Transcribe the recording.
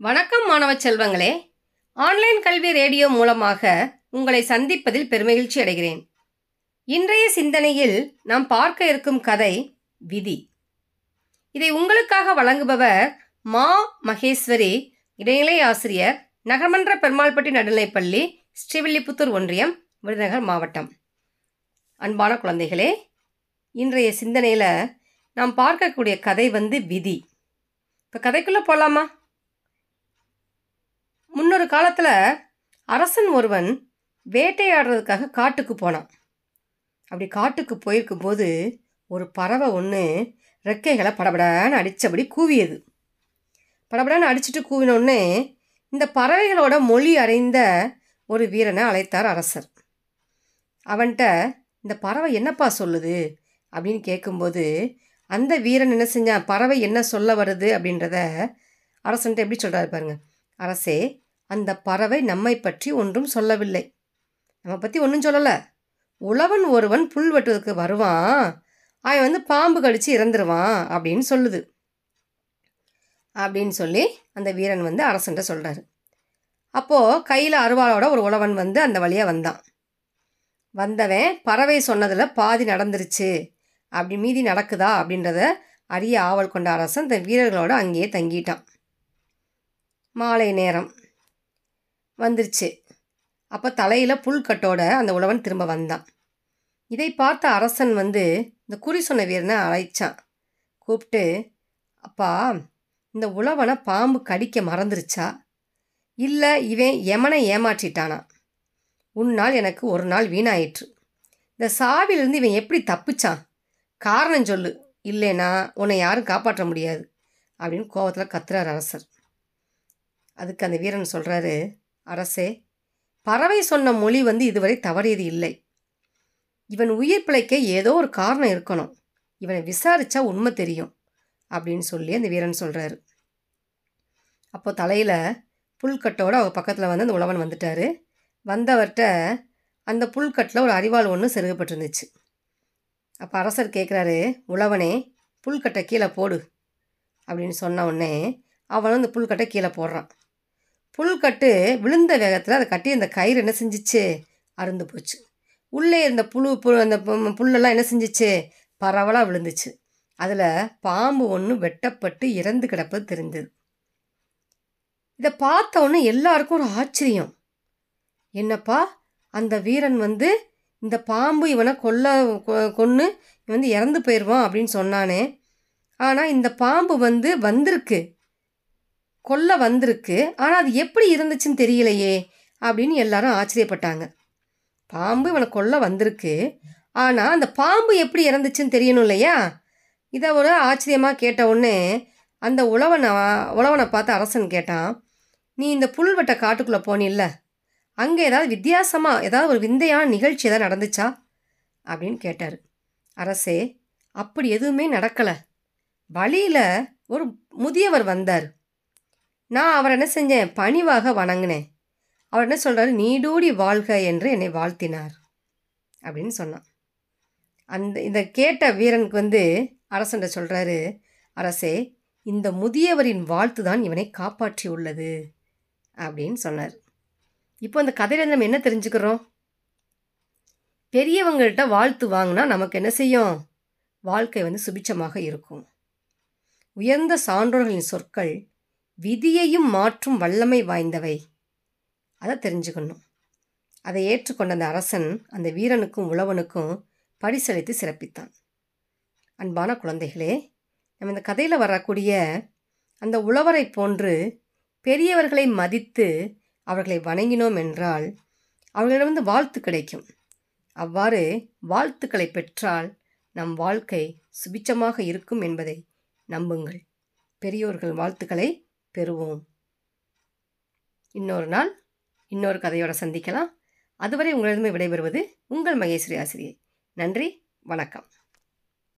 வணக்கம் மாணவ செல்வங்களே. ஆன்லைன் கல்வி ரேடியோ மூலமாக உங்களை சந்திப்பதில் பெருமகிழ்ச்சி அடைகிறேன். இன்றைய சிந்தனையில் நாம் பார்க்க இருக்கும் கதை விதி. இதை உங்களுக்காக வழங்குபவர் மா மகேஸ்வரி இடைநிலை ஆசிரியர் நகர்மன்ற பெருமாள்பட்டி நடுநிலைப்பள்ளி ஸ்ரீவில்லிபுத்தூர் ஒன்றியம் விருதுநகர் மாவட்டம். அன்பான குழந்தைகளே இன்றைய சிந்தனையில் நாம் பார்க்கக்கூடிய கதை வந்து விதி. இப்போ கதைக்குள்ளே போகலாமா முன்னொரு காலத்தில் அரசன் ஒருவன் வேட்டையாடுறதுக்காக காட்டுக்கு போனான். அப்படி காட்டுக்கு போயிருக்கும் போது ஒரு பறவை ஒன்று ரெக்கைகளை படபடான்னு அடித்தபடி கூவியது. படபடான்னு அடிச்சுட்டு கூவினோடனே இந்த பறவைகளோட மொழி அறைந்த ஒரு வீரனை அழைத்தார் அரசர். அவன்கிட்ட இந்த பறவை என்னப்பா சொல்லுது? அப்படின்னு கேட்கும்போது அந்த வீரன் என்ன செஞ்சான்? பறவை என்ன சொல்ல வருது அப்படின்றத அரசன்ட்ட எப்படி சொல்கிறாரு பாருங்கள் அரசே அந்த பறவை நம்மை பற்றி ஒன்றும் சொல்லவில்லை. நம்ம பற்றி ஒன்றும் சொல்லலை. உழவன் ஒருவன் புல் வெட்டுவதற்கு வருவான். அவன் வந்து பாம்பு கடித்து இறந்துருவான் அப்படின்னு சொல்லுது. அப்படின்னு சொல்லி அந்த வீரன் வந்து அரசன்ட்ட சொல்கிறாரு அப்போது கையில் அருவாளோட ஒரு உழவன் வந்து அந்த வழியாக வந்தான். வந்தவன் பறவை சொன்னதில் பாதி நடந்துருச்சு. அப்படி மீதி நடக்குதா அப்படின்றத அறிய ஆவல் கொண்ட அரசன் தன் வீரர்களோட அங்கேயே தங்கிட்டான். மாலை நேரம் வந்துருச்சு. அப்போ தலையில் புல்கட்டோட அந்த உழவன் திரும்ப வந்தான். இதை பார்த்த அரசன் வந்து இந்த குறி சொன்ன வீரனை அழைச்சான். கூப்பிட்டு அப்பா இந்த உழவனை பாம்பு கடிக்க மறந்துருச்சா? இல்லை இவன் எமனை ஏமாற்றிட்டானா? உன்னால் எனக்கு ஒரு நாள் வீணாயிற்று. இந்த சாவிலிருந்து இவன் எப்படி தப்பிச்சான்? காரணம் சொல்லு. இல்லைனா உன்னை யாரும் காப்பாற்ற முடியாது. அப்படின்னு கோவத்தில் கத்துறார் அரசர். அதுக்கு அந்த வீரன் சொல்கிறாரு அரசே பறவை சொன்ன மொழி வந்து இதுவரை தவறியது இல்லை. இவன் உயிர் பிழைக்க ஏதோ ஒரு காரணம் இருக்கணும். இவனை விசாரித்தா உண்மை தெரியும் அப்படின்னு சொல்லி அந்த வீரன் சொல்கிறாரு அப்போ தலையில் புல்கட்டோடு அவங்க பக்கத்தில் வந்து அந்த உழவன் வந்துட்டார். வந்தவர்கிட்ட அந்த புல்கட்டில் ஒரு அறிவாள் ஒன்று செருகப்பட்டிருந்துச்சு. அப்போ அரசர் கேட்குறாரு உழவனே புல்கட்டை கீழே போடு அப்படின்னு சொன்ன உடனே அவன் அந்த புல்கட்டை கீழே போடுறான். புல்கட்டு விழுந்த வேகத்தில் அதை கட்டி அந்த கயிறு என்ன செஞ்சிச்சு? அருந்து போச்சு. உள்ளே இருந்த புழு பு அந்த பு- புல்லெல்லாம் என்ன செஞ்சிச்சு? பரவலாக விழுந்துச்சு. அதில் பாம்பு ஒன்று வெட்டப்பட்டு இறந்து கிடப்பது தெரிந்தது. இதை பார்த்த உடனே எல்லாருக்கும் ஒரு ஆச்சரியம். என்னப்பா? அந்த வீரன் வந்து இந்த பாம்பு இவனை கொல்ல கொ- இவன் வந்து இறந்து போயிடுவான் அப்படின்னு சொன்னானே. ஆனால் இந்த பாம்பு வந்து வந்திருக்கு. கொல்ல வந்திருக்கு. ஆனால் அது எப்படி இருந்துச்சுன்னு தெரியலையே அப்படின்னு எல்லாரும் ஆச்சரியப்பட்டாங்க. பாம்பு இவனை கொல்ல வந்திருக்கு. ஆனால் அந்த பாம்பு எப்படி இறந்துச்சுன்னு தெரியணும் இல்லையா? இதை ஒரு ஆச்சரியமாக கேட்ட உடனே அந்த உழவனை உழவனை பார்த்து அரசன் கேட்டான் நீ இந்த புல்வெட்ட காட்டுக்குள்ளே போனில்ல. அங்கே ஏதாவது வித்தியாசமாக ஏதாவது ஒரு விந்தையான நிகழ்ச்சி ஏதாவது நடந்துச்சா? அப்படின்னு கேட்டார். அரசே அப்படி எதுவுமே நடக்கலை. வழியில் ஒரு முதியவர் வந்தார். நான் அவர் என்ன செஞ்சேன்? பணிவாக வணங்கினேன். அவர் என்ன சொல்கிறாரு நீடூடி வாழ்க என்று என்னை வாழ்த்தினார் அப்படின்னு சொன்னான். அந்த இதை கேட்ட வீரனுக்கு வந்து அரசன்ட்ட சொல்கிறாரு அரசே இந்த முதியவரின் வாழ்த்து தான் இவனை காப்பாற்றி உள்ளது அப்படின்னு சொன்னார். இப்போ அந்த கதையில நம்ம என்ன தெரிஞ்சுக்கிறோம்? பெரியவங்கள்ட்ட வாழ்த்து வாங்கினா நமக்கு என்ன செய்யும்? வாழ்க்கை வந்து சுபிச்சமாக இருக்கும். உயர்ந்த சான்றோர்களின் சொற்கள் விதியையும் மாற்றும் வல்லமை வாய்ந்தவை. அதை தெரிஞ்சுக்கணும். அதை ஏற்றுக்கொண்ட அந்த அரசன் அந்த வீரனுக்கும் உழவனுக்கும் பரிசளித்து சிறப்பித்தான். அன்பான குழந்தைகளே நம்ம இந்த கதையில் வரக்கூடிய அந்த உழவரை போன்று பெரியவர்களை மதித்து அவர்களை வணங்கினோம் என்றால் அவர்களிடமிருந்து வாழ்த்து கிடைக்கும். அவ்வாறு வாழ்த்துக்களை பெற்றால் நம் வாழ்க்கை சுபிச்சமாக இருக்கும் என்பதை நம்புங்கள். பெரியோர்கள் வாழ்த்துக்களை பெறுவோம். இன்னொரு நாள் இன்னொரு கதையோட சந்திக்கலாம். அதுவரை உங்களிடமே விடைபெறுவது உங்கள் மகேஸ்வரி ஆசிரியை. நன்றி வணக்கம்.